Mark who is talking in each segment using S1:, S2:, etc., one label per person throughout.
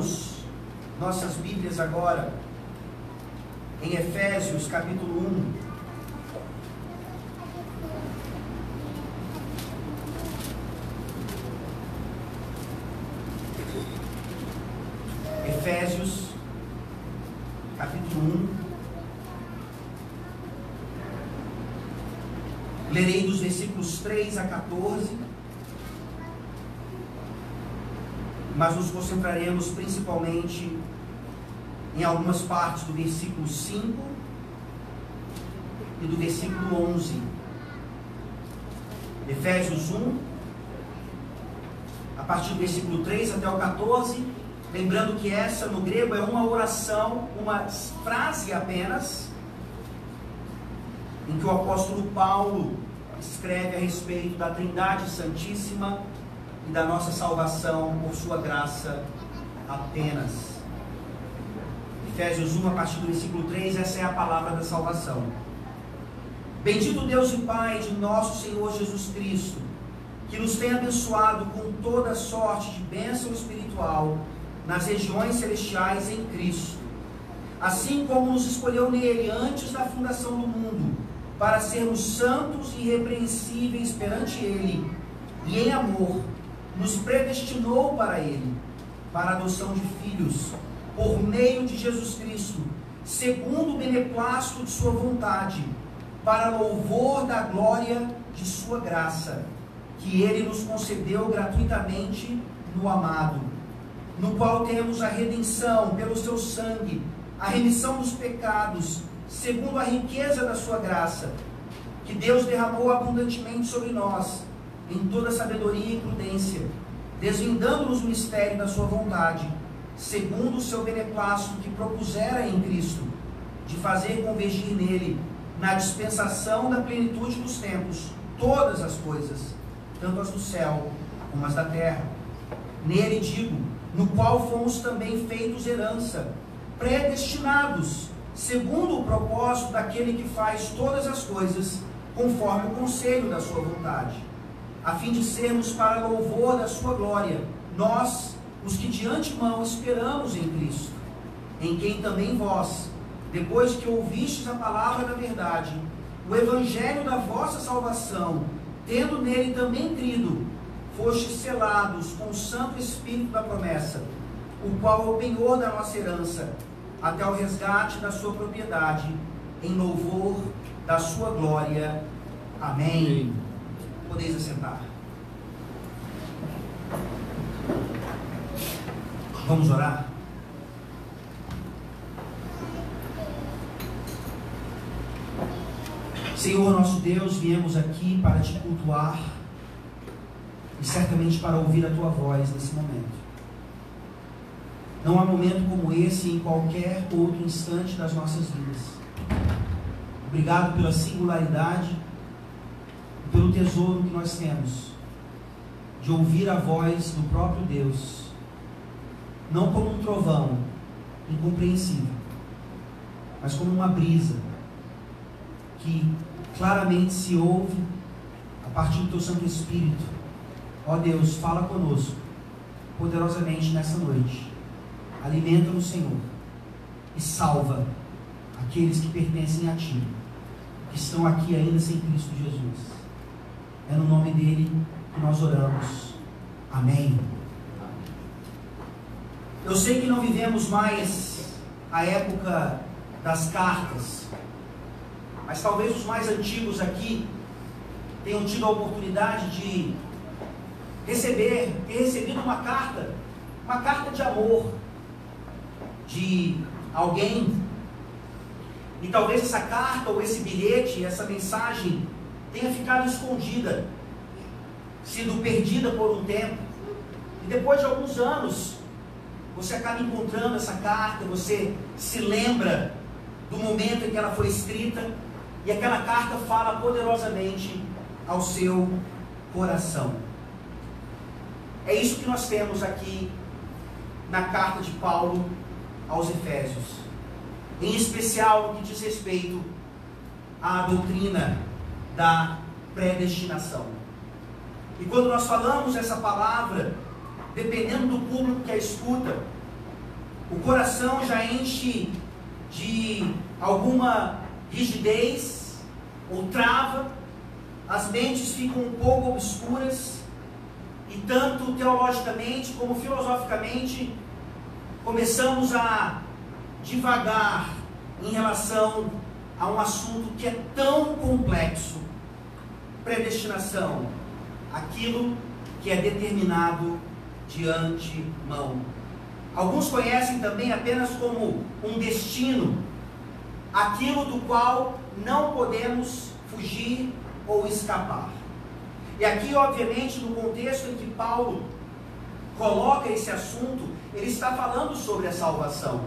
S1: abramos nossas Bíblias agora em Efésios capítulo 1. Efésios capítulo 1. Lerei dos versículos 3 a 14 mas nos concentraremos principalmente em algumas partes do versículo 5 e do versículo 11. Efésios 1, a partir do versículo 3 até o 14. Lembrando que essa no grego é uma oração, uma frase apenas, em que o apóstolo Paulo escreve a respeito da Trindade Santíssima e da nossa salvação por sua graça apenas. Efésios 1, a partir do versículo 3, essa é a palavra da salvação. Bendito Deus e Pai de nosso Senhor Jesus Cristo, que nos tem abençoado com toda sorte de bênção espiritual nas regiões celestiais em Cristo, assim como nos escolheu nele antes da fundação do mundo, para sermos santos e irrepreensíveis perante Ele, e em amor nos predestinou para Ele, para a adoção de filhos, por meio de Jesus Cristo, segundo o beneplácito de Sua vontade, para louvor da glória de Sua graça, que Ele nos concedeu gratuitamente no amado, no qual temos a redenção pelo Seu sangue, a remissão dos pecados, segundo a riqueza da Sua graça, que Deus derramou abundantemente sobre nós em toda sabedoria e prudência, desvendando-nos o mistério da sua vontade, segundo o seu beneplácito que propusera em Cristo, de fazer convergir nele, na dispensação da plenitude dos tempos, todas as coisas, tanto as do céu como as da terra. Nele digo, no qual fomos também feitos herança, predestinados, segundo o propósito daquele que faz todas as coisas, conforme o conselho da sua vontade a fim de sermos para louvor da sua glória, nós, os que de antemão esperamos em Cristo, em quem também vós, depois que ouvistes a palavra da verdade, o evangelho da vossa salvação, tendo nele também crido, fostes selados com o Santo Espírito da promessa, o qual é o penhor da nossa herança, até o resgate da sua propriedade, em louvor da sua glória. Amém. Amém. Podeis assentar. Vamos orar? Senhor nosso Deus, viemos aqui para te cultuar e certamente para ouvir a tua voz nesse momento. Não há momento como esse em qualquer outro instante das nossas vidas. Obrigado pela singularidade tesouro que nós temos de ouvir a voz do próprio Deus, não como um trovão incompreensível, mas como uma brisa que claramente se ouve a partir do teu Santo Espírito. Ó Deus, fala conosco poderosamente nessa noite. Alimenta-nos, Senhor, e salva aqueles que pertencem a Ti, que estão aqui ainda sem Cristo Jesus. É no nome dele que nós oramos. Amém. Eu sei que não vivemos mais a época das cartas, mas talvez os mais antigos aqui tenham tido a oportunidade de receber, ter recebido uma carta, uma carta de amor de alguém. E talvez essa carta ou esse bilhete, essa mensagem tenha ficado escondida, sido perdida por um tempo, e depois de alguns anos, você acaba encontrando essa carta, você se lembra do momento em que ela foi escrita, e aquela carta fala poderosamente ao seu coração. É isso que nós temos aqui na carta de Paulo aos Efésios, em especial no que diz respeito à doutrina da predestinação. E quando nós falamos essa palavra, dependendo do público que a escuta, o coração já enche de alguma rigidez ou trava, as mentes ficam um pouco obscuras, e tanto teologicamente como filosoficamente começamos a devagar em relação a um assunto que é tão complexo predestinação aquilo que é determinado de antemão. Alguns conhecem também apenas como um destino, aquilo do qual não podemos fugir ou escapar. E aqui, obviamente, no contexto em que Paulo coloca esse assunto, ele está falando sobre a salvação.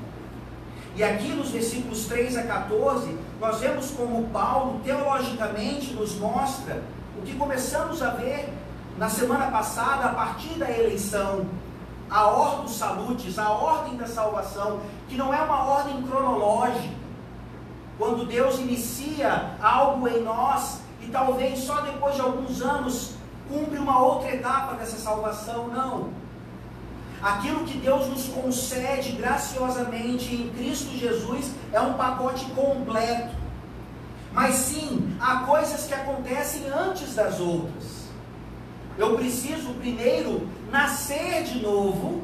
S1: E aqui nos versículos 3 a 14, nós vemos como Paulo teologicamente nos mostra o que começamos a ver na semana passada, a partir da eleição, a ordem dos salutes, a ordem da salvação, que não é uma ordem cronológica. Quando Deus inicia algo em nós e talvez só depois de alguns anos cumpre uma outra etapa dessa salvação, não. Aquilo que Deus nos concede graciosamente em Cristo Jesus é um pacote completo. Mas sim, há coisas que acontecem antes das outras. Eu preciso primeiro nascer de novo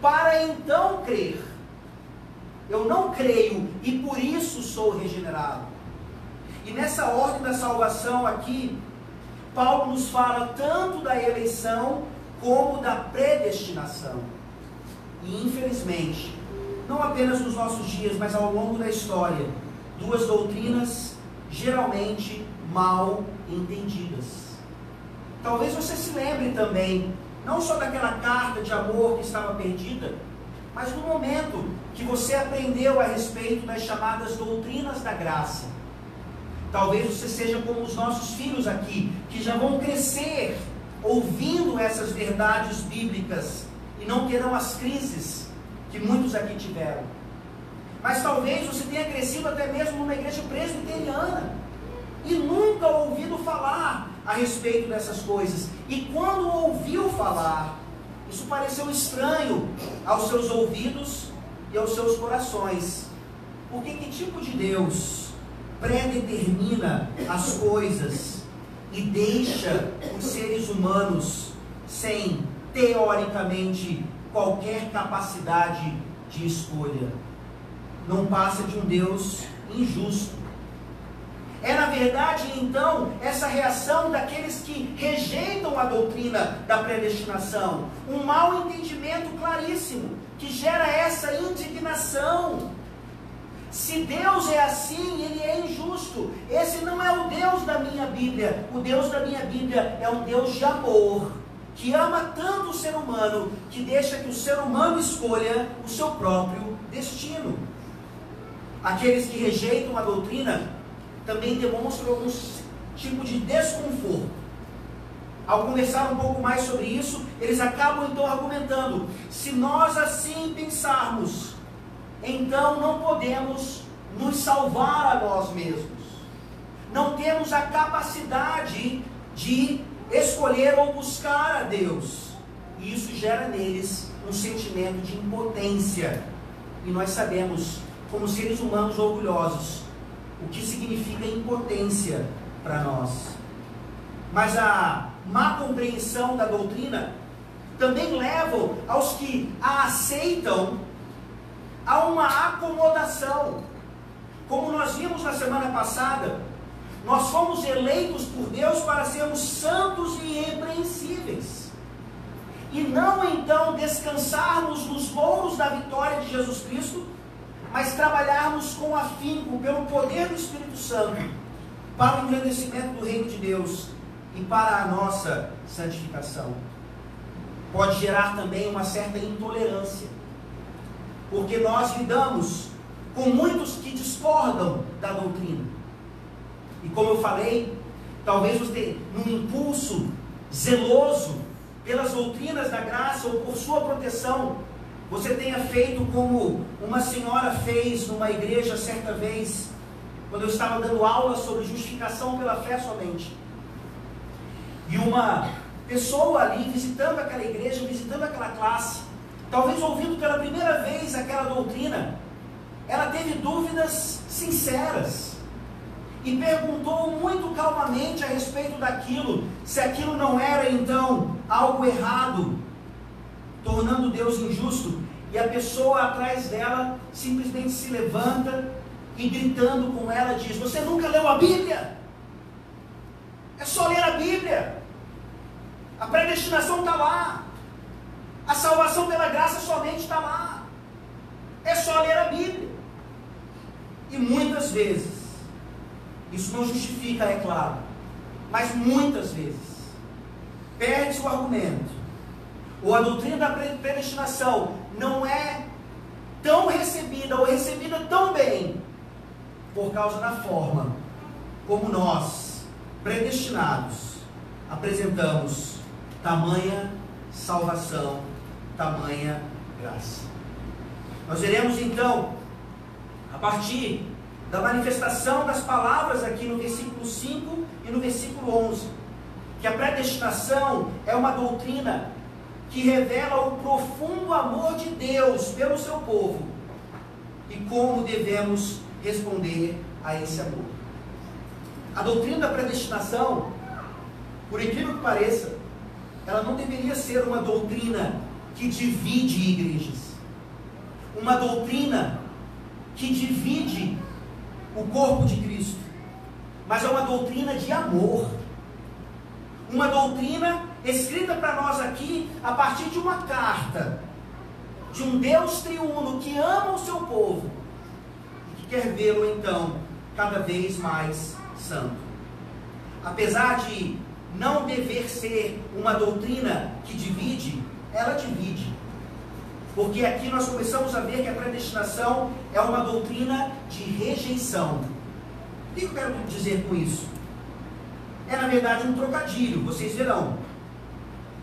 S1: para então crer. Eu não creio e por isso sou regenerado. E nessa ordem da salvação aqui, Paulo nos fala tanto da eleição como da predestinação. E infelizmente, não apenas nos nossos dias, mas ao longo da história, duas doutrinas geralmente mal entendidas. Talvez você se lembre também, não só daquela carta de amor que estava perdida, mas no momento que você aprendeu a respeito das chamadas doutrinas da graça. Talvez você seja como os nossos filhos aqui, que já vão crescer ouvindo essas verdades bíblicas e não terão as crises que muitos aqui tiveram. Mas talvez você tenha crescido até mesmo numa igreja presbiteriana e nunca ouvido falar a respeito dessas coisas. E quando ouviu falar, isso pareceu estranho aos seus ouvidos e aos seus corações. Porque que tipo de Deus predetermina as coisas e deixa os seres humanos sem, teoricamente, qualquer capacidade de escolha? Não passa de um Deus injusto é, na verdade, então, essa reação daqueles que rejeitam a doutrina da predestinação. Um mau entendimento claríssimo, que gera essa indignação. Se Deus é assim, ele é injusto. Esse não é o Deus da minha Bíblia. O Deus da minha Bíblia é um Deus de amor, que ama tanto o ser humano, que deixa que o ser humano escolha o seu próprio destino. Aqueles que rejeitam a doutrina também demonstram algum tipo de desconforto. Ao conversar um pouco mais sobre isso, eles acabam então argumentando: se nós assim pensarmos, então não podemos nos salvar a nós mesmos. Não temos a capacidade de escolher ou buscar a Deus. E isso gera neles um sentimento de impotência. E nós sabemos, como seres humanos orgulhosos, o que significa impotência para nós. Mas a má compreensão da doutrina também leva aos que a aceitam a uma acomodação. Como nós vimos na semana passada, nós fomos eleitos por Deus para sermos santos e irrepreensíveis. E não então descansarmos nos louros da vitória de Jesus Cristo, mas trabalharmos com afinco, pelo poder do Espírito Santo, para o engrandecimento do reino de Deus e para a nossa santificação. Pode gerar também uma certa intolerância, porque nós lidamos com muitos que discordam da doutrina. E como eu falei, talvez você, num impulso zeloso pelas doutrinas da graça ou por sua proteção, você tenha feito como uma senhora fez numa igreja certa vez, quando eu estava dando aula sobre justificação pela fé somente. E uma pessoa ali visitando aquela igreja, visitando aquela classe, talvez ouvindo pela primeira vez aquela doutrina, ela teve dúvidas sinceras e perguntou muito calmamente a respeito daquilo, se aquilo não era então algo errado, tornando Deus injusto, e a pessoa atrás dela simplesmente se levanta e gritando com ela diz: Você nunca leu a Bíblia? É só ler a Bíblia. A predestinação está lá. Salvação pela graça somente está lá. É só ler a Bíblia. E muitas vezes, isso não justifica, é claro, mas muitas vezes, perde-se o argumento, ou a doutrina da predestinação não é tão recebida ou recebida tão bem por causa da forma como nós, predestinados, apresentamos tamanha salvação, tamanha graça. Nós veremos então, a partir da manifestação das palavras aqui no versículo 5 e no versículo 11, que a predestinação é uma doutrina que revela o profundo amor de Deus pelo seu povo e como devemos responder a esse amor. A doutrina da predestinação, por incrível que pareça, ela não deveria ser uma doutrina que divide igrejas, uma doutrina que divide o corpo de Cristo, mas é uma doutrina de amor, uma doutrina escrita para nós aqui a partir de uma carta de um Deus triuno que ama o seu povo e que quer vê-lo então cada vez mais santo. Apesar de não dever ser uma doutrina que divide, ela divide. Porque aqui nós começamos a ver que a predestinação é uma doutrina de rejeição. O que eu quero dizer com isso? É na verdade um trocadilho, vocês verão.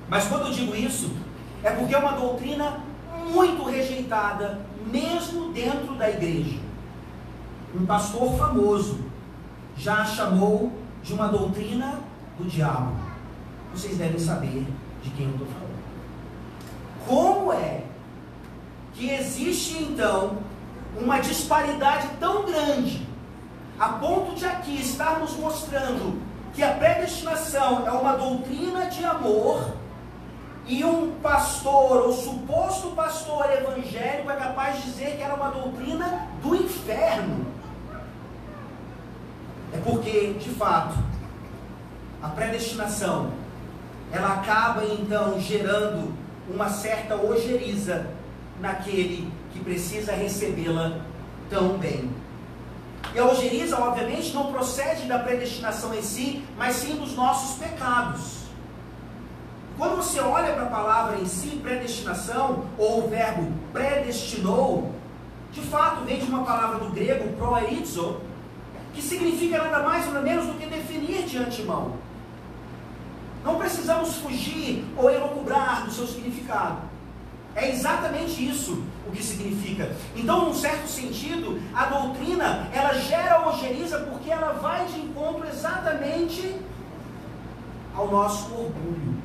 S1: Mas quando eu digo isso, é porque é uma doutrina muito rejeitada, mesmo dentro da igreja. Um pastor famoso já a chamou de uma doutrina do diabo. Vocês devem saber de quem eu estou falando. Como é que existe então uma disparidade tão grande, a ponto de aqui estarmos mostrando que a predestinação é uma doutrina de amor e um pastor, ou suposto pastor evangélico, é capaz de dizer que era uma doutrina do inferno. É porque, de fato, a predestinação, ela acaba então gerando uma certa ojeriza naquele que precisa recebê-la tão bem. E a ojeriza, obviamente, não procede da predestinação em si, mas sim dos nossos pecados. Quando você olha para a palavra em si, predestinação, ou o verbo predestinou, de fato vem de uma palavra do grego, proerizo, que significa nada mais ou menos do que definir de antemão. Não precisamos fugir ou elocubrar do seu significado. É exatamente isso o que significa. Então, num certo sentido, a doutrina, ela gera ojeriza porque ela vai de encontro exatamente ao nosso orgulho.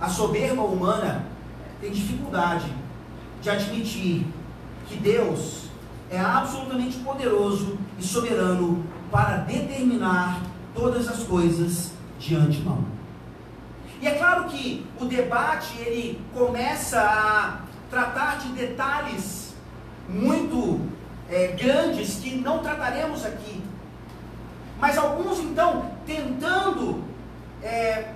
S1: A soberba humana tem dificuldade de admitir que Deus é absolutamente poderoso e soberano para determinar todas as coisas de antemão. E é claro que o debate ele começa a tratar de detalhes muito é, grandes que não trataremos aqui. Mas alguns então tentando é,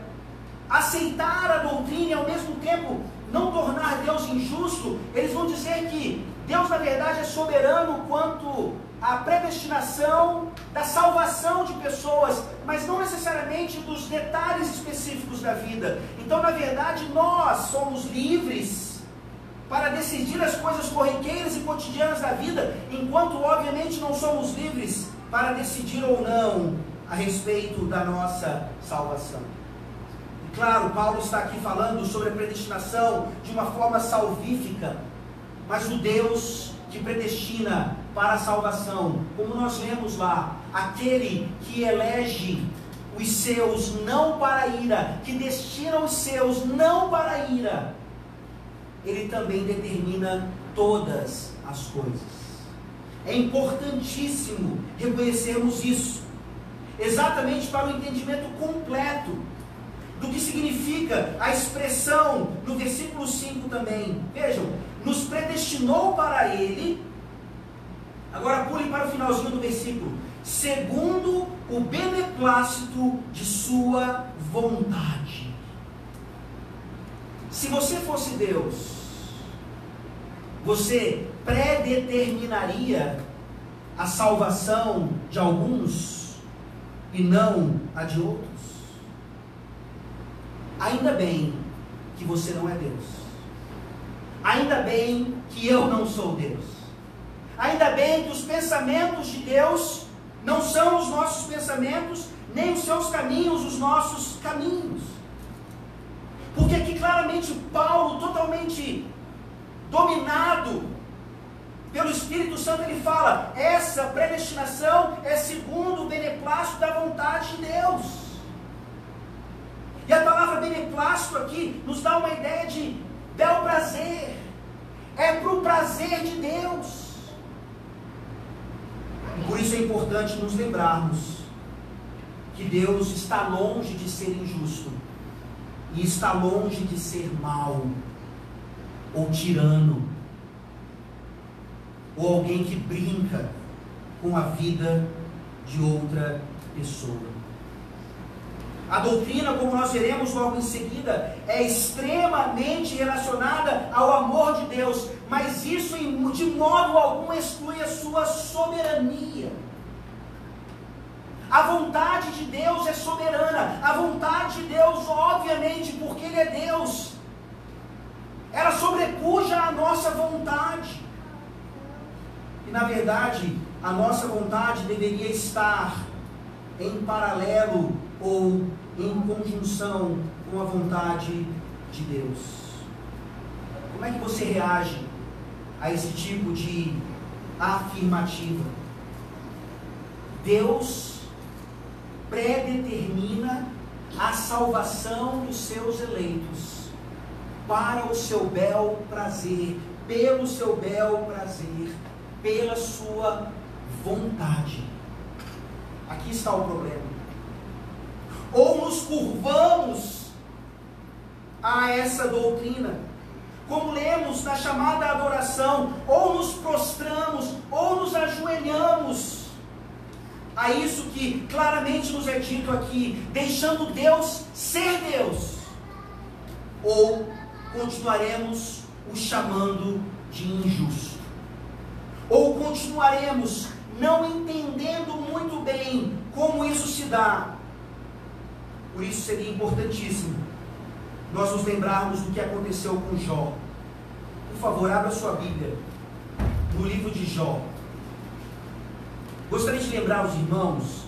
S1: aceitar a doutrina e ao mesmo tempo não tornar Deus injusto, eles vão dizer que Deus na verdade é soberano quanto a predestinação da salvação de pessoas, mas não necessariamente dos detalhes específicos da vida. Então, na verdade, nós somos livres para decidir as coisas corriqueiras e cotidianas da vida, enquanto, obviamente, não somos livres para decidir ou não a respeito da nossa salvação. E, claro, Paulo está aqui falando sobre a predestinação de uma forma salvífica, mas o Deus que predestina para a salvação, como nós lemos lá, aquele que elege os seus não para a ira, que destina os seus não para a ira, ele também determina todas as coisas. É importantíssimo reconhecermos isso, exatamente para o entendimento completo do que significa a expressão no versículo 5 também. Vejam, nos predestinou para ele. Agora pule para o finalzinho do versículo. Segundo o beneplácito de sua vontade. Se você fosse Deus, você predeterminaria a salvação de alguns e não a de outros? Ainda bem que você não é Deus. Ainda bem que eu não sou Deus. Ainda bem que os pensamentos de Deus não são os nossos pensamentos, nem os seus caminhos os nossos caminhos. Porque aqui claramente Paulo, totalmente dominado pelo Espírito Santo, ele fala: essa predestinação é segundo o beneplácito da vontade de Deus. E a palavra beneplácito aqui nos dá uma ideia de bel prazer. É para o prazer de Deus. Por isso é importante nos lembrarmos que Deus está longe de ser injusto e está longe de ser mau ou tirano ou alguém que brinca com a vida de outra pessoa. A doutrina, como nós veremos logo em seguida, é extremamente relacionada ao amor de Deus, mas isso de modo algum exclui a sua soberania. A vontade de Deus é soberana, a vontade de Deus, obviamente, porque Ele é Deus, ela sobrepuja a nossa vontade. E na verdade, a nossa vontade deveria estar em paralelo ou em conjunção com a vontade de Deus. Como é que você reage a esse tipo de afirmativa? Deus predetermina a salvação dos seus eleitos para o seu bel prazer, pelo seu bel prazer, pela sua vontade. Aqui está o problema ou nos curvamos a essa doutrina. Como lemos na chamada adoração, ou nos prostramos, ou nos ajoelhamos a isso que claramente nos é dito aqui, deixando Deus ser Deus, ou continuaremos o chamando de injusto, ou continuaremos não entendendo muito bem como isso se dá, por isso seria importantíssimo nós nos lembrarmos do que aconteceu com Jó. Por favor, abra sua Bíblia no livro de Jó. Gostaria de lembrar os irmãos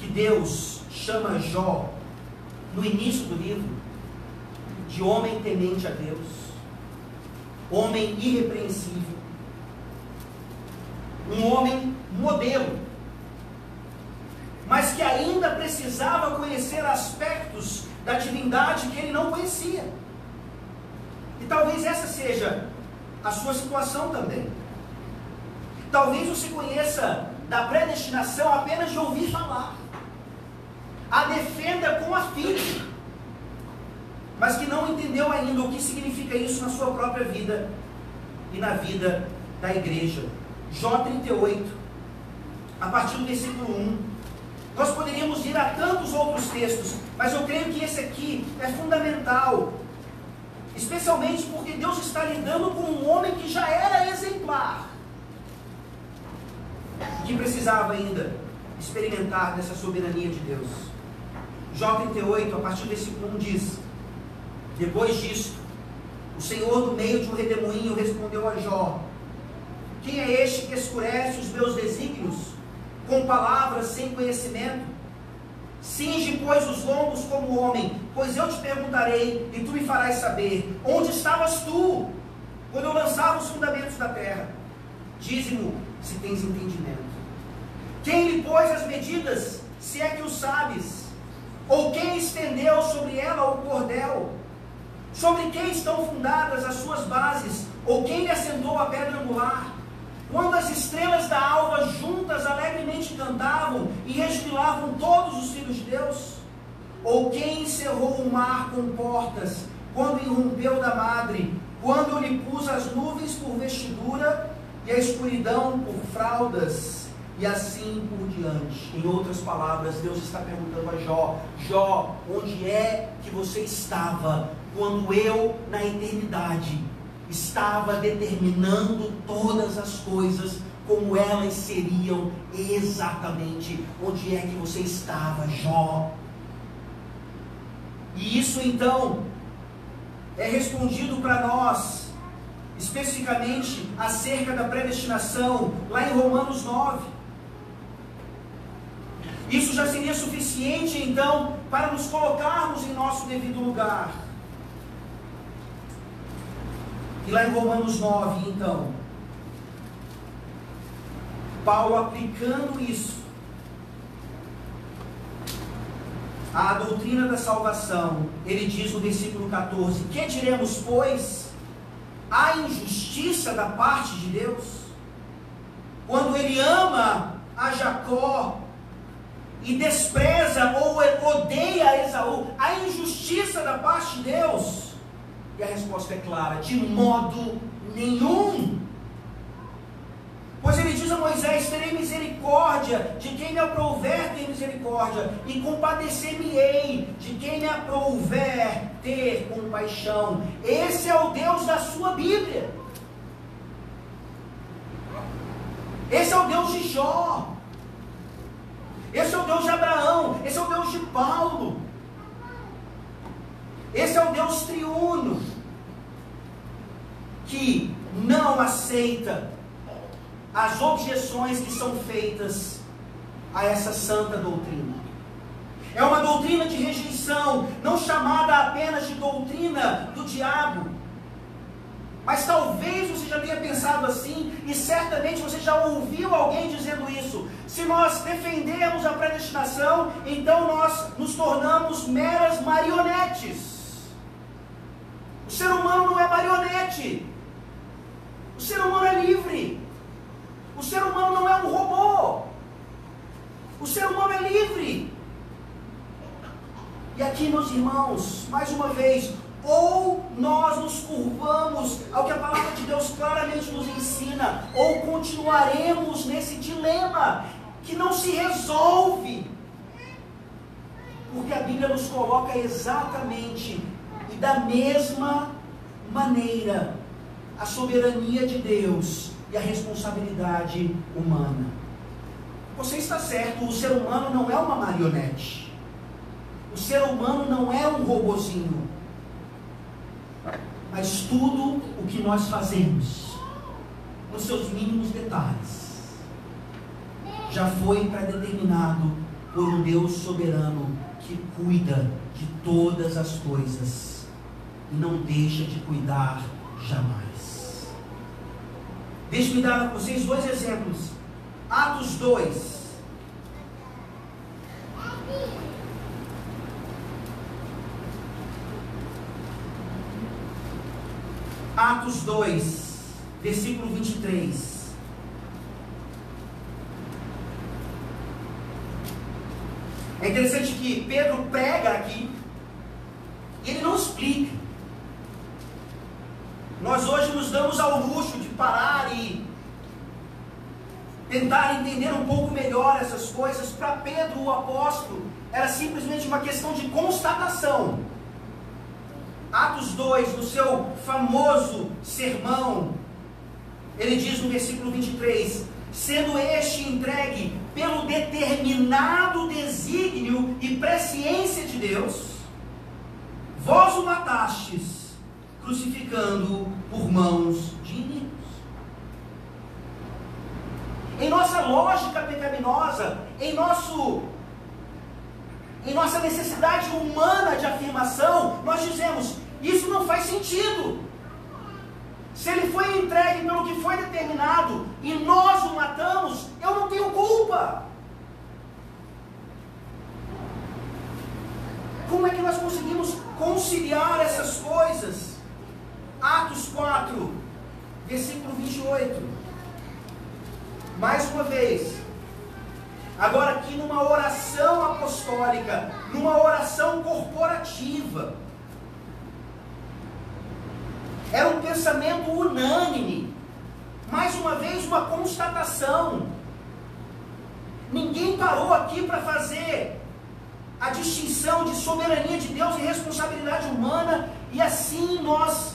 S1: que Deus chama Jó no início do livro de homem temente a Deus, homem irrepreensível, um homem modelo mas que ainda precisava conhecer aspectos da divindade que ele não conhecia. E talvez essa seja a sua situação também. Talvez você conheça da predestinação apenas de ouvir falar. A defenda com afinco, mas que não entendeu ainda o que significa isso na sua própria vida e na vida da igreja. Jó 38, a partir do versículo 1. Nós poderíamos ir a tantos outros textos, mas eu creio que esse aqui é fundamental. Especialmente porque Deus está lidando com um homem que já era exemplar. Que precisava ainda experimentar dessa soberania de Deus. Jó 38, a partir desse 1 diz: Depois disto, o Senhor, do meio de um redemoinho, respondeu a Jó: Quem é este que escurece os meus desígnios? Com palavras sem conhecimento. Cinge, pois, os lombos como homem, pois eu te perguntarei e tu me farás saber: onde estavas tu quando eu lançava os fundamentos da terra? Dize-mo se tens entendimento. Quem lhe pôs as medidas, se é que o sabes? Ou quem estendeu sobre ela o cordel? Sobre quem estão fundadas as suas bases? Ou quem lhe assentou a pedra angular? Quando as estrelas da alva juntas alegremente cantavam e rejubilavam todos os filhos de Deus? Ou quem encerrou o mar com portas, quando irrompeu da madre, quando lhe pus as nuvens por vestidura e a escuridão por fraldas? E assim por diante. Em outras palavras, Deus está perguntando a Jó: Jó, onde é que você estava quando eu, na eternidade, estava determinando todas as coisas como elas seriam exatamente onde é que você estava, Jó. E isso então é respondido para nós, especificamente acerca da predestinação, lá em Romanos 9. Isso já seria suficiente então para nos colocarmos em nosso devido lugar. E lá em Romanos 9, então, Paulo aplicando isso à doutrina da salvação, ele diz no versículo 14: Que diremos, pois? Há injustiça da parte de Deus? Quando ele ama a Jacó e despreza ou odeia Esaú, há injustiça da parte de Deus? E a resposta é clara: de modo nenhum. Pois ele diz a Moisés: Terei misericórdia de quem me aprouver ter misericórdia, e compadecer-me-ei de quem me aprouver ter compaixão. Esse é o Deus da sua Bíblia. Esse é o Deus de Jó. Esse é o Deus de Abraão. Esse é o Deus de Paulo. Esse é o Deus triuno que não aceita as objeções que são feitas a essa santa doutrina. É uma doutrina de rejeição, não chamada apenas de doutrina do diabo. Mas talvez você já tenha pensado assim, e certamente você já ouviu alguém dizendo isso. Se nós defendermos a predestinação, então nós nos tornamos meras marionetes. O ser humano não é marionete. O ser humano é livre. O ser humano não é um robô. O ser humano é livre. E aqui, meus irmãos, mais uma vez, ou nós nos curvamos ao que a palavra de Deus claramente nos ensina, ou continuaremos nesse dilema que não se resolve. Porque a Bíblia nos coloca exatamente e da mesma maneira, a soberania de Deus e a responsabilidade humana. Você está certo, o ser humano não é uma marionete. O ser humano não é um robozinho. Mas tudo o que nós fazemos, nos seus mínimos detalhes, já foi predeterminado por um Deus soberano que cuida de todas as coisas não deixa de cuidar jamais. Deixe-me dar a vocês dois exemplos. Atos 2. Atos 2, versículo 23. É interessante que Pedro prega aqui, e ele não explica. Nós hoje nos damos ao luxo de parar e tentar entender um pouco melhor essas coisas. Para Pedro, o apóstolo, era simplesmente uma questão de constatação. Atos 2, no seu famoso sermão, ele diz no versículo 23: sendo este entregue pelo determinado desígnio e presciência de Deus, vós o matastes crucificando por mãos de inimigos. Em nossa lógica pecaminosa, em nosso em nossa necessidade humana de afirmação, nós dizemos: isso não faz sentido. Se ele foi entregue pelo que foi determinado e nós o matamos, eu não tenho culpa. Como é que nós conseguimos conciliar essas coisas. Atos 4, versículo 28. Mais uma vez. Agora aqui numa oração apostólica, numa oração corporativa. Era um pensamento unânime. Mais uma vez, uma constatação. Ninguém parou aqui para fazer a distinção de soberania de Deus e responsabilidade humana, e assim nós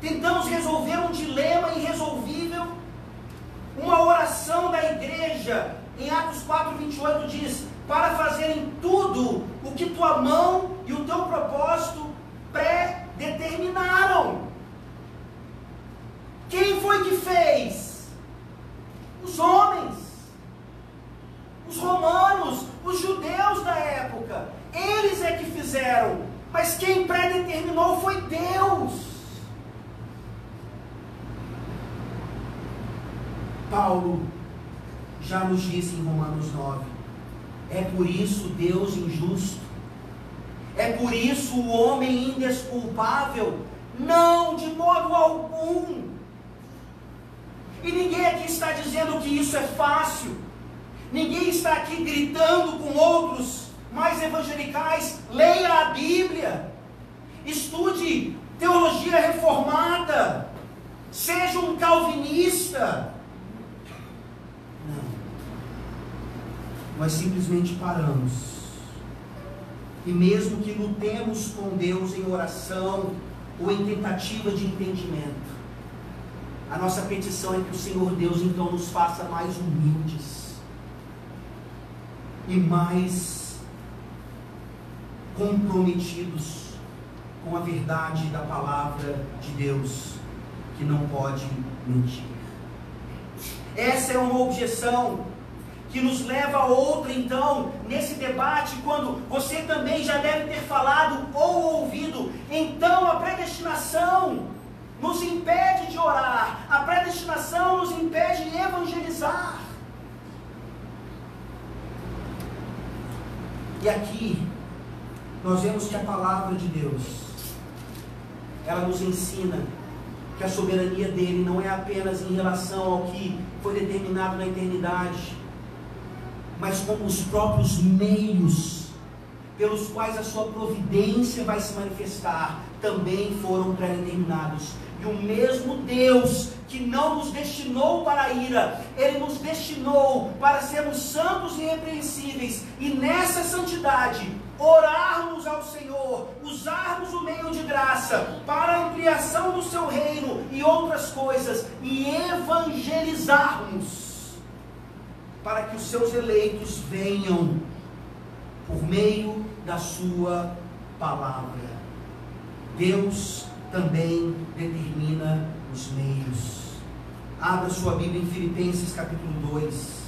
S1: tentamos resolver um dilema irresolvível. Uma oração da igreja, em Atos 4, 28, diz: Para fazerem tudo o que tua mão e o teu propósito pré-determinaram. Quem foi que fez? Os homens, os romanos, os judeus da época. Eles é que fizeram. Mas quem predeterminou foi Deus. Paulo já nos disse em Romanos 9: é por isso Deus injusto, é por isso o homem indesculpável, não de modo algum. E ninguém aqui está dizendo que isso é fácil. Ninguém está aqui gritando com outros mais evangelicais. Leia a Bíblia. Estude teologia reformada. Seja um calvinista. Nós simplesmente paramos. E mesmo que lutemos com Deus em oração ou em tentativa de entendimento, a nossa petição é que o Senhor Deus então nos faça mais humildes e mais comprometidos com a verdade da palavra de Deus, que não pode mentir. Essa é uma objeção que nos leva a outra, então, nesse debate, quando você também já deve ter falado ou ouvido, então a predestinação nos impede de orar, a predestinação nos impede de evangelizar. E aqui, nós vemos que a palavra de Deus, ela nos ensina que a soberania dele não é apenas em relação ao que foi determinado na eternidade, mas como os próprios meios pelos quais a sua providência vai se manifestar também foram pré-determinados. E o mesmo Deus que não nos destinou para a ira, Ele nos destinou para sermos santos e irrepreensíveis, e nessa santidade orarmos ao Senhor, usarmos o meio de graça para a ampliação do seu reino e outras coisas, e evangelizarmos para que os seus eleitos venham por meio da sua palavra. Deus também determina os meios. Abra sua Bíblia em Filipenses capítulo 2.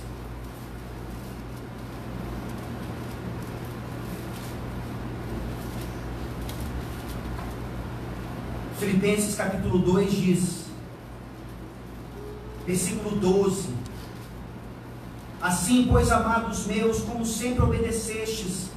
S1: Filipenses capítulo 2 diz, versículo 12: Assim, pois, amados meus, como sempre obedecestes,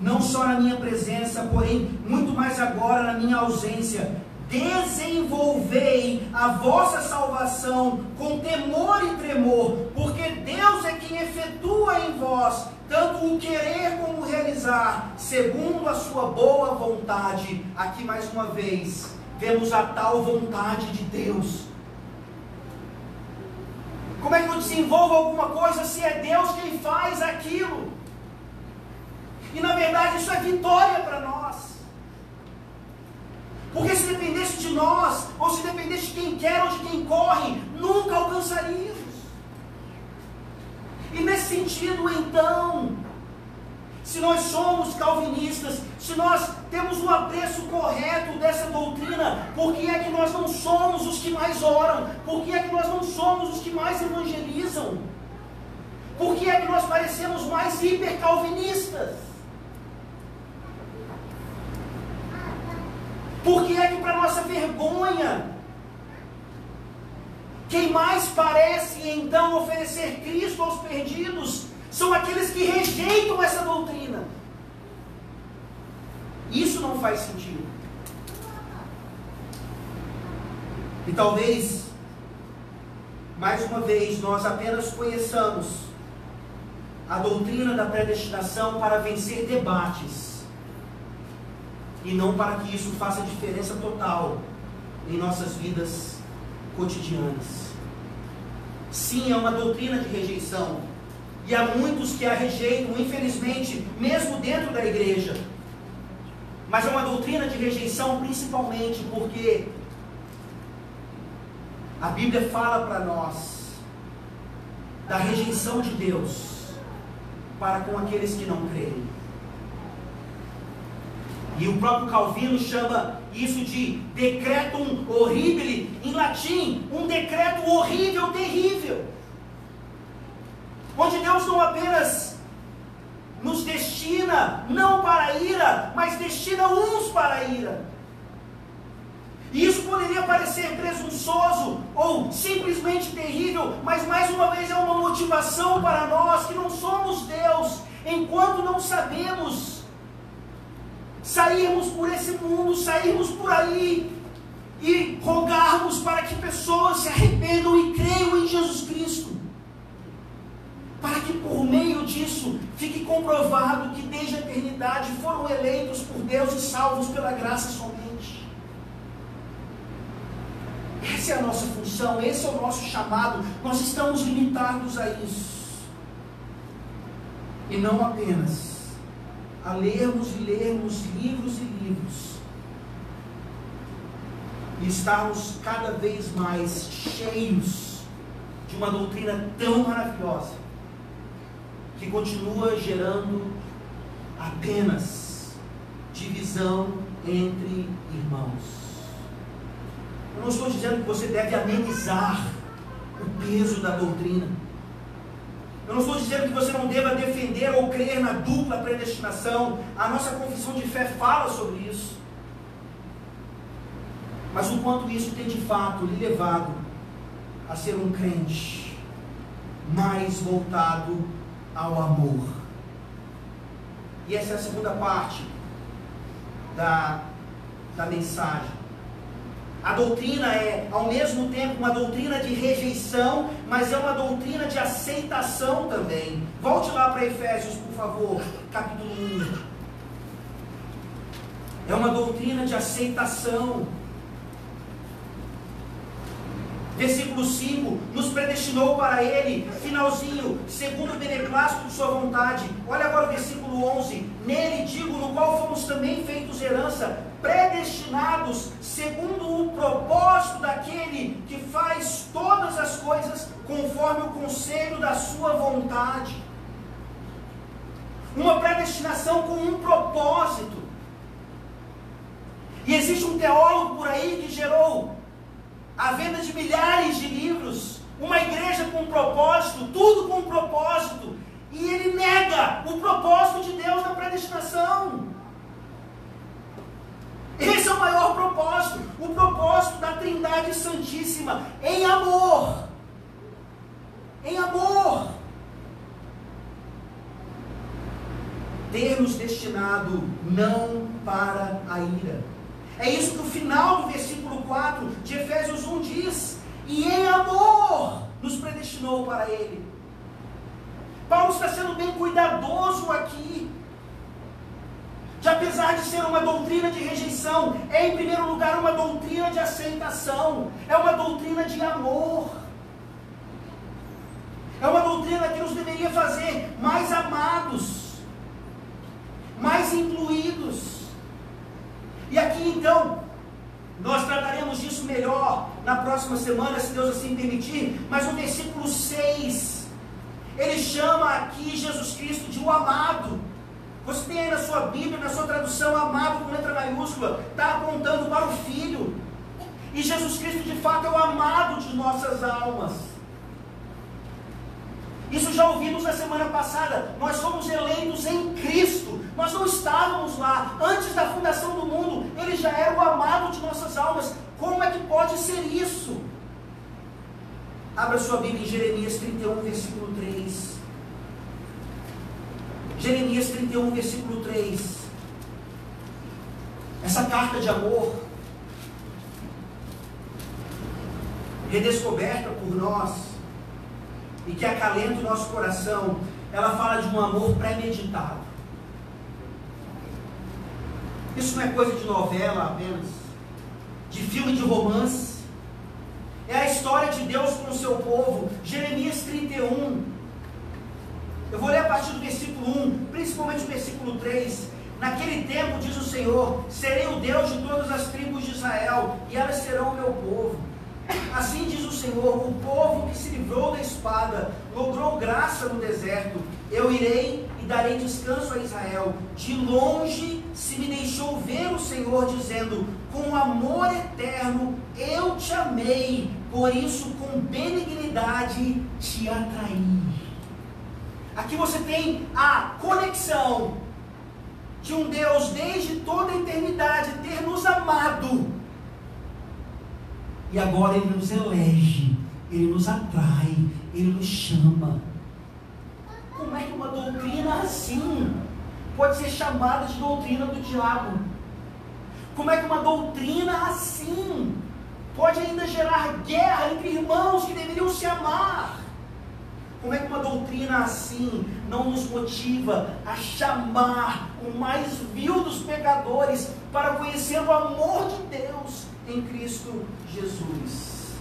S1: não só na minha presença, porém, muito mais agora na minha ausência, desenvolvei a vossa salvação com temor e tremor, porque Deus é quem efetua em vós tanto o querer como o realizar, segundo a sua boa vontade. Aqui mais uma vez, vemos a tal vontade de Deus. Como é que eu desenvolvo alguma coisa se é Deus quem faz aquilo? E na verdade isso é vitória para nós. Porque se dependesse de nós, ou se dependesse de quem quer ou de quem corre, nunca alcançaríamos. E nesse sentido, então, se nós somos calvinistas, se nós temos o apreço correto dessa doutrina, por que é que nós não somos os que mais oram? Por que é que nós não somos os que mais evangelizam? Por que é que nós parecemos mais hipercalvinistas? Por que é que, para nossa vergonha, quem mais parece então oferecer Cristo aos perdidos são aqueles que rejeitam essa doutrina? Isso não faz sentido. E talvez, mais uma vez, nós apenas conheçamos a doutrina da predestinação para vencer debates e não para que isso faça diferença total em nossas vidas cotidianas. Sim, é uma doutrina de rejeição. E há muitos que a rejeitam, infelizmente, mesmo dentro da igreja. Mas é uma doutrina de rejeição principalmente porque a Bíblia fala para nós da rejeição de Deus para com aqueles que não creem. E o próprio Calvino chama isso de decretum horribile, em latim, um decreto horrível, terrível. Onde Deus não apenas nos destina, não para a ira, mas destina uns para a ira. E isso poderia parecer presunçoso ou simplesmente terrível, mas mais uma vez é uma motivação para nós que não somos Deus, enquanto não sabemos sairmos por esse mundo, sairmos por aí e rogarmos para que pessoas se arrependam e creiam em Jesus Cristo. Para que por meio disso fique comprovado que desde a eternidade foram eleitos por Deus e salvos pela graça somente. Essa é a nossa função, esse é o nosso chamado. Nós estamos limitados a isso. E não apenas a lermos e lermos livros e livros. E estarmos cada vez mais cheios de uma doutrina tão maravilhosa que continua gerando apenas divisão entre irmãos. Eu não estou dizendo que você deve amenizar o peso da doutrina. Eu não estou dizendo que você não deva defender ou crer na dupla predestinação. A nossa confissão de fé fala sobre isso. Mas o quanto isso tem de fato lhe levado a ser um crente mais voltado ao amor. E essa é a segunda parte da, da mensagem. A doutrina é, ao mesmo tempo, uma doutrina de rejeição, mas é uma doutrina de aceitação também. Volte lá para Efésios, por favor, capítulo 1. É uma doutrina de aceitação. Versículo 5: Nos predestinou para Ele, finalzinho, segundo o beneplácito de Sua vontade. Olha agora o versículo 11: Nele digo, no qual fomos também feitos herança, predestinados segundo o propósito daquele que faz todas as coisas conforme o conselho da Sua vontade. Uma predestinação com um propósito. E existe um teólogo por aí que gerou a venda de milhares de livros, uma igreja com um propósito, tudo com um propósito, e ele nega o propósito de Deus na predestinação. Esse é o maior propósito, o propósito da Trindade Santíssima, em amor. Em amor. Ter nos destinado não para a ira é isso que o final do versículo 4 de Efésios 1 diz. E em amor nos predestinou para Ele. Paulo está sendo bem cuidadoso aqui. De apesar de ser uma doutrina de rejeição, é em primeiro lugar uma doutrina de aceitação, é uma doutrina de amor. É uma doutrina que nos deveria fazer mais amados, mais incluídos. E aqui então, nós trataremos disso melhor na próxima semana, se Deus assim permitir. Mas no versículo 6, ele chama aqui Jesus Cristo de o amado. Você tem aí na sua Bíblia, na sua tradução, amado com letra maiúscula, está apontando para o Filho. E Jesus Cristo de fato é o amado de nossas almas. Isso já ouvimos na semana passada. Nós somos eleitos em Cristo. Nós não estávamos lá. Antes da fundação do mundo, Ele já era o amado de nossas almas. Como é que pode ser isso? Abra sua Bíblia em Jeremias 31, versículo 3. Jeremias 31, versículo 3. Essa carta de amor, redescoberta por nós, e que acalenta o nosso coração, ela fala de um amor premeditado. Isso não é coisa de novela apenas, de filme de romance. É a história de Deus com o seu povo. Jeremias 31. Eu vou ler a partir do versículo 1, principalmente o versículo 3. Naquele tempo, diz o Senhor: Serei o Deus de todas as tribos de Israel, e elas serão o meu povo. Assim diz o Senhor: o povo que se livrou da espada logrou graça no deserto. Eu irei e darei descanso a Israel. De longe se me deixou ver o Senhor, dizendo: Com amor eterno eu te amei, por isso com benignidade te atraí. Aqui você tem a conexão de um Deus desde toda a eternidade ter nos amado. E agora Ele nos elege, Ele nos atrai, Ele nos chama. Como é que uma doutrina assim pode ser chamada de doutrina do diabo? Como é que uma doutrina assim pode ainda gerar guerra entre irmãos que deveriam se amar? Como é que uma doutrina assim não nos motiva a chamar o mais vil dos pecadores para conhecer o amor de Deus em Cristo Jesus?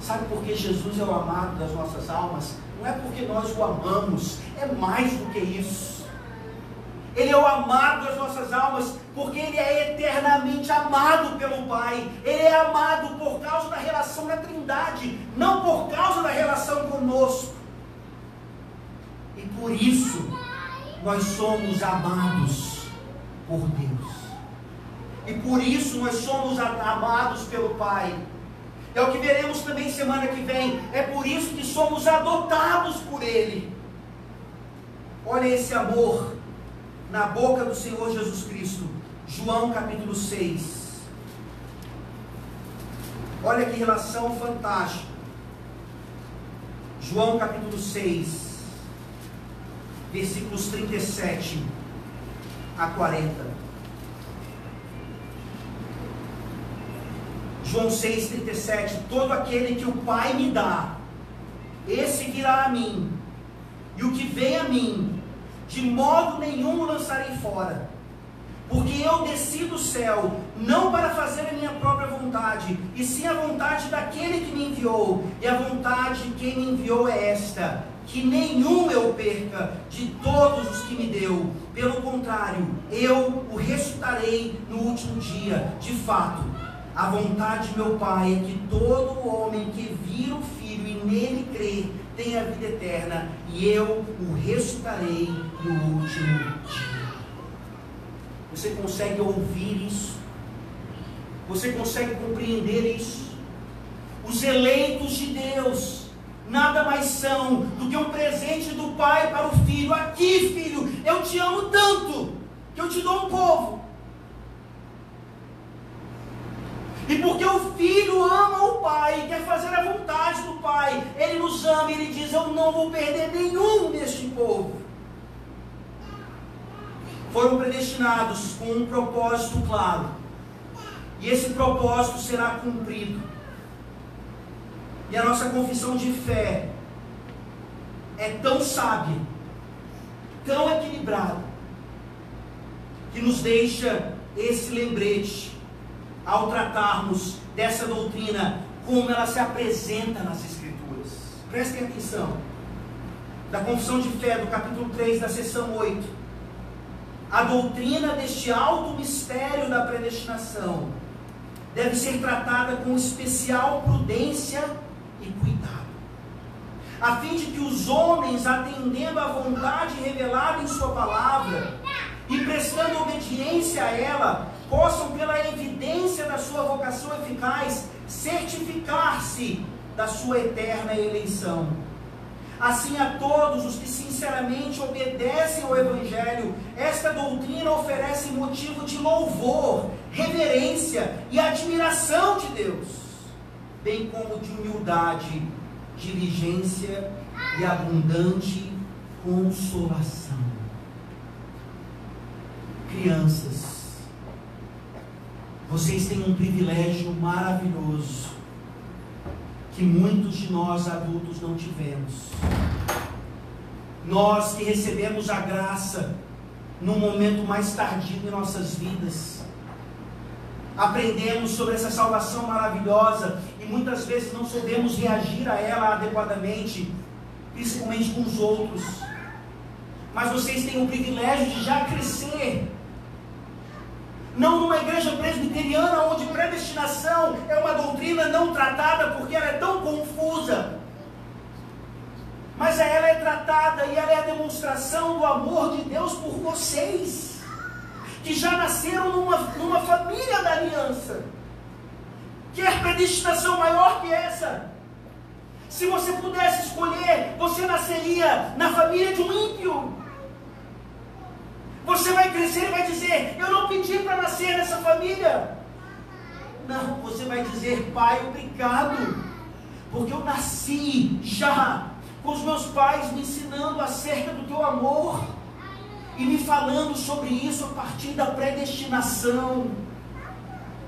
S1: Sabe por que Jesus é o amado das nossas almas? Não é porque nós o amamos, é mais do que isso. Ele é o amado das nossas almas, porque Ele é eternamente amado pelo Pai. Ele é amado por causa da relação da Trindade, não por causa da relação conosco. E por isso nós somos amados por Deus. E por isso nós somos amados pelo Pai. É o que veremos também semana que vem. É por isso que somos adotados por Ele. Olha esse amor na boca do Senhor Jesus Cristo. João capítulo 6. Olha que relação fantástica. João capítulo 6 versículos 37 a 40. João 6,37: Todo aquele que o Pai me dá, esse virá a mim, e o que vem a mim, de modo nenhum o lançarei fora. Porque eu desci do céu, não para fazer a minha própria vontade, e sim a vontade daquele que me enviou. E a vontade de quem me enviou é esta: que nenhum eu perca de todos os que me deu. Pelo contrário, eu o ressuscitarei no último dia. De fato, a vontade de meu Pai é que todo homem que vir o Filho e nele crer tenha vida eterna, e eu o ressuscitarei no último dia. Você consegue ouvir isso? Você consegue compreender isso? Os eleitos de Deus nada mais são do que um presente do pai para o filho. Aqui, filho, eu te amo tanto que eu te dou um povo. E porque o filho ama o pai, quer fazer a vontade do pai, ele nos ama e ele diz: Eu não vou perder nenhum deste povo. Foram predestinados com um propósito claro, e esse propósito será cumprido. E a nossa confissão de fé é tão sábia, tão equilibrada, que nos deixa esse lembrete ao tratarmos dessa doutrina, como ela se apresenta nas Escrituras. Prestem atenção. Da confissão de fé, do capítulo 3, da seção 8. A doutrina deste alto mistério da predestinação deve ser tratada com especial prudência e cuidado, a fim de que os homens, atendendo à vontade revelada em Sua palavra e prestando obediência a ela, possam, pela evidência da sua vocação eficaz, certificar-se da sua eterna eleição. Assim, a todos os que sinceramente obedecem ao Evangelho, esta doutrina oferece motivo de louvor, reverência e admiração de Deus bem como de humildade, diligência e abundante consolação. Crianças, Vocês têm um privilégio maravilhoso que muitos de nós adultos não tivemos. Nós que recebemos a graça num momento mais tardio em nossas vidas, aprendemos sobre essa salvação maravilhosa e muitas vezes não soubemos reagir a ela adequadamente, principalmente com os outros. Mas vocês têm o privilégio de já crescer não numa igreja presbiteriana onde predestinação é uma doutrina não tratada porque ela é tão confusa. Mas ela é tratada e ela é a demonstração do amor de Deus por vocês, que já nasceram numa, numa família da aliança. Quer predestinação maior que essa? Se você pudesse escolher, você nasceria na família de um ímpio. Você vai crescer e vai dizer: Eu não pedi para nascer nessa família. Não, você vai dizer: Pai, obrigado, porque eu nasci já com os meus pais me ensinando acerca do teu amor e me falando sobre isso a partir da predestinação.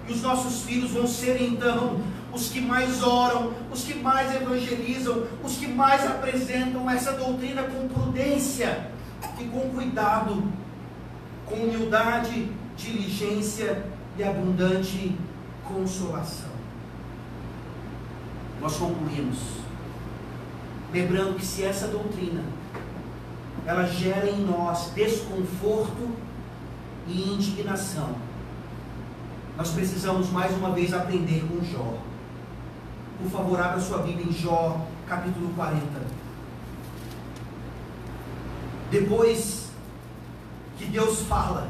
S1: E os nossos filhos vão ser então os que mais oram, os que mais evangelizam, os que mais apresentam essa doutrina com prudência e com cuidado com humildade, diligência e abundante consolação. Nós concluímos, lembrando que se essa doutrina ela gera em nós desconforto e indignação, nós precisamos mais uma vez aprender com Jó. Por favor, abra sua Bíblia em Jó, capítulo 40. Depois que Deus fala.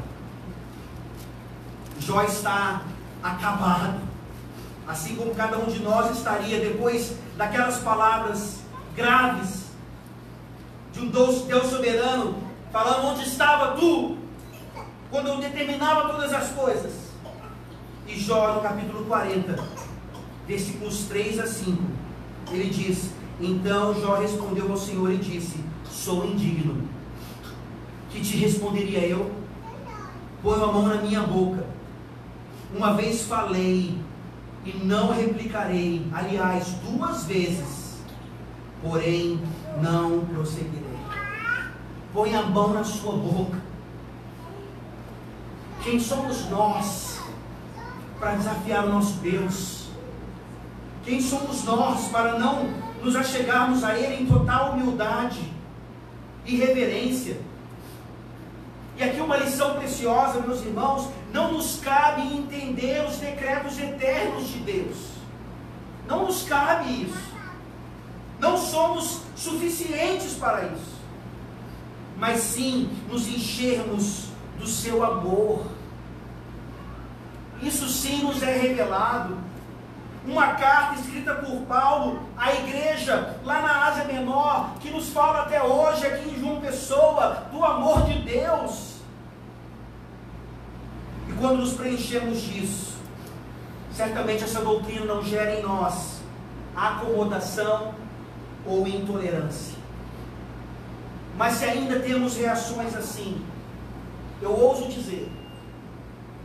S1: Jó está acabado, assim como cada um de nós estaria depois daquelas palavras graves de um Deus, Deus soberano, falando onde estava tu, quando eu determinava todas as coisas. E Jó, no capítulo 40, versículos 3 a 5, ele diz: Então Jó respondeu ao Senhor e disse: Sou indigno que te responderia eu? Põe a mão na minha boca. Uma vez falei e não replicarei. Aliás, duas vezes, porém não prosseguirei. Põe a mão na sua boca. Quem somos nós para desafiar o nosso Deus? Quem somos nós para não nos achegarmos a Ele em total humildade e reverência? E aqui uma lição preciosa, meus irmãos, não nos cabe entender os decretos eternos de Deus. Não nos cabe isso. Não somos suficientes para isso. Mas sim nos enchermos do seu amor. Isso sim nos é revelado uma carta escrita por Paulo à igreja lá na Ásia Menor, que nos fala até hoje aqui em João Pessoa do amor de Deus. E quando nos preenchemos disso, certamente essa doutrina não gera em nós acomodação ou intolerância. Mas se ainda temos reações assim, eu ouso dizer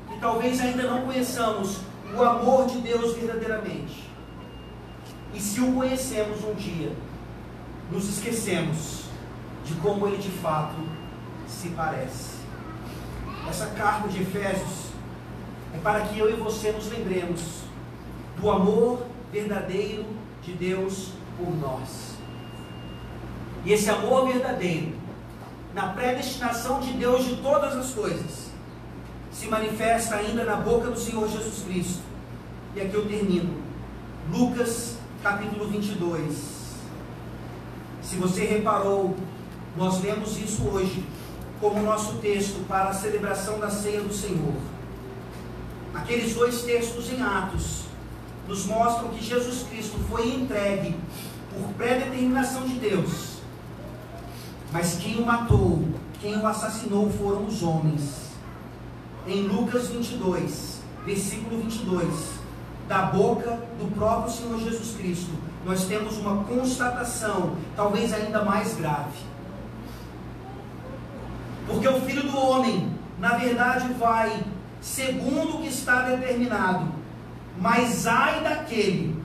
S1: que talvez ainda não conheçamos o amor de Deus verdadeiramente. E se o conhecemos um dia, nos esquecemos de como ele de fato se parece. Essa carta de Efésios é para que eu e você nos lembremos do amor verdadeiro de Deus por nós. E esse amor verdadeiro, na predestinação de Deus de todas as coisas, se manifesta ainda na boca do Senhor Jesus Cristo. E aqui eu termino. Lucas capítulo 22. Se você reparou, nós lemos isso hoje como nosso texto para a celebração da ceia do Senhor. Aqueles dois textos em Atos nos mostram que Jesus Cristo foi entregue por predeterminação de Deus. Mas quem o matou, quem o assassinou foram os homens em Lucas 22, versículo 22, da boca do próprio Senhor Jesus Cristo, nós temos uma constatação, talvez ainda mais grave. Porque o filho do homem, na verdade, vai segundo o que está determinado. Mas ai daquele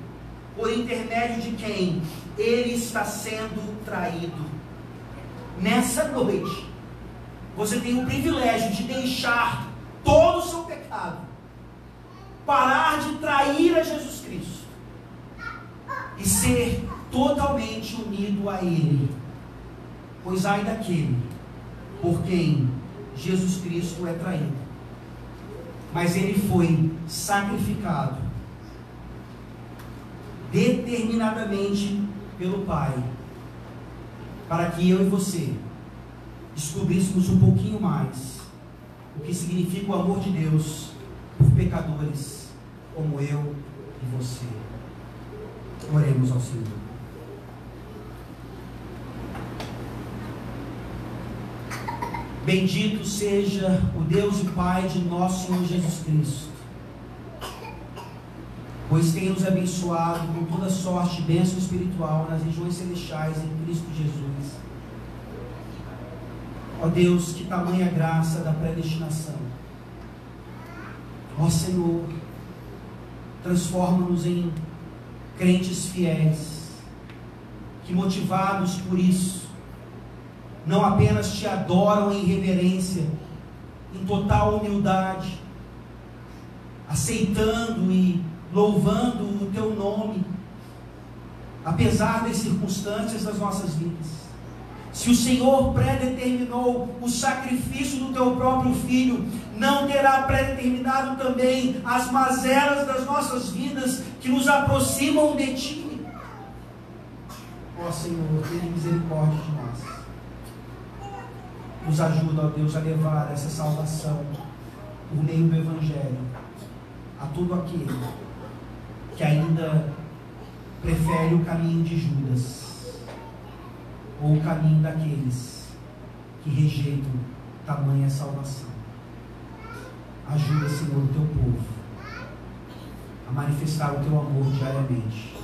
S1: por intermédio de quem ele está sendo traído. Nessa noite, você tem o privilégio de deixar todo o seu pecado, parar de trair a Jesus Cristo e ser totalmente unido a Ele. Pois ai daquele por quem Jesus Cristo é traído. Mas ele foi sacrificado determinadamente pelo Pai, para que eu e você descobríssemos um pouquinho mais o que significa o amor de Deus por pecadores como eu e você. Oremos ao Senhor. Bendito seja o Deus e Pai de nosso Senhor Jesus Cristo, pois tem nos abençoado com toda sorte de bênção espiritual nas regiões celestiais em Cristo Jesus. Ó Deus, que tamanha graça da predestinação. Ó Senhor, transforma-nos em crentes fiéis, que motivados por isso, não apenas te adoram em reverência, em total humildade, aceitando e louvando o teu nome, apesar das circunstâncias das nossas vidas. Se o Senhor predeterminou o sacrifício do teu próprio filho, não terá predeterminado também as mazelas das nossas vidas que nos aproximam de ti. Ó Senhor, tenha misericórdia de nós. Nos ajuda, ó Deus, a levar essa salvação por meio do Evangelho a todo aquele que ainda prefere o caminho de Judas ou o caminho daqueles que rejeitam tamanha salvação. Ajuda, Senhor, o teu povo a manifestar o teu amor diariamente.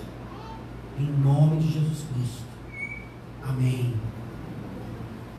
S1: Em nome de Jesus Cristo. Amém.